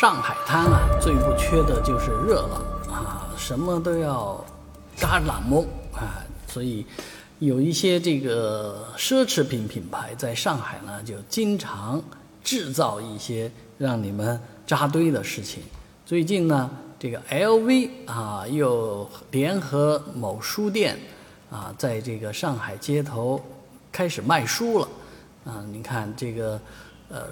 上海滩啊，最不缺的就是热闹啊，什么都要嘎朗蒙啊，所以有一些这个奢侈品品牌在上海呢，就经常制造一些让你们扎堆的事情。最近呢，这个 LV 啊，又联合某书店啊，在这个上海街头开始卖书了啊，你看这个呃。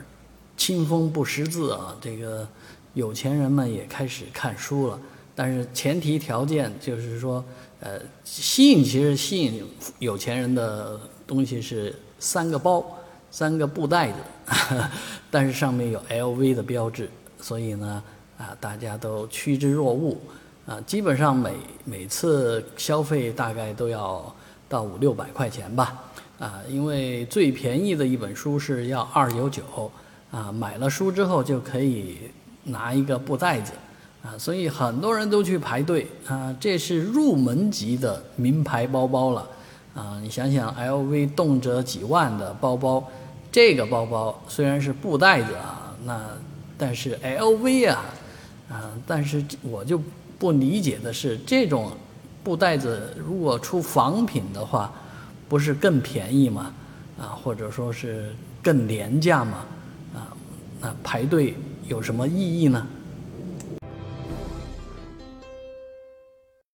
清风不识字啊，这个有钱人们也开始看书了，但是前提条件就是说，呃，吸引其实吸引有钱人的东西是三个包，三个布袋子，但是上面有 LV 的标志，所以呢，啊，大家都趋之若鹜，啊，基本上每每次消费大概都要到五六百块钱吧，啊，因为最便宜的一本书是要二九九。啊，买了书之后就可以拿一个布袋子，啊，所以很多人都去排队啊，这是入门级的名牌包包了，啊，你想想，LV 动辄几万的包包，这个包包虽然是布袋子啊，那但是 LV 啊，啊，但是我就不理解的是，这种布袋子如果出仿品的话，不是更便宜吗？啊，或者说是更廉价吗？那排队有什么意义呢？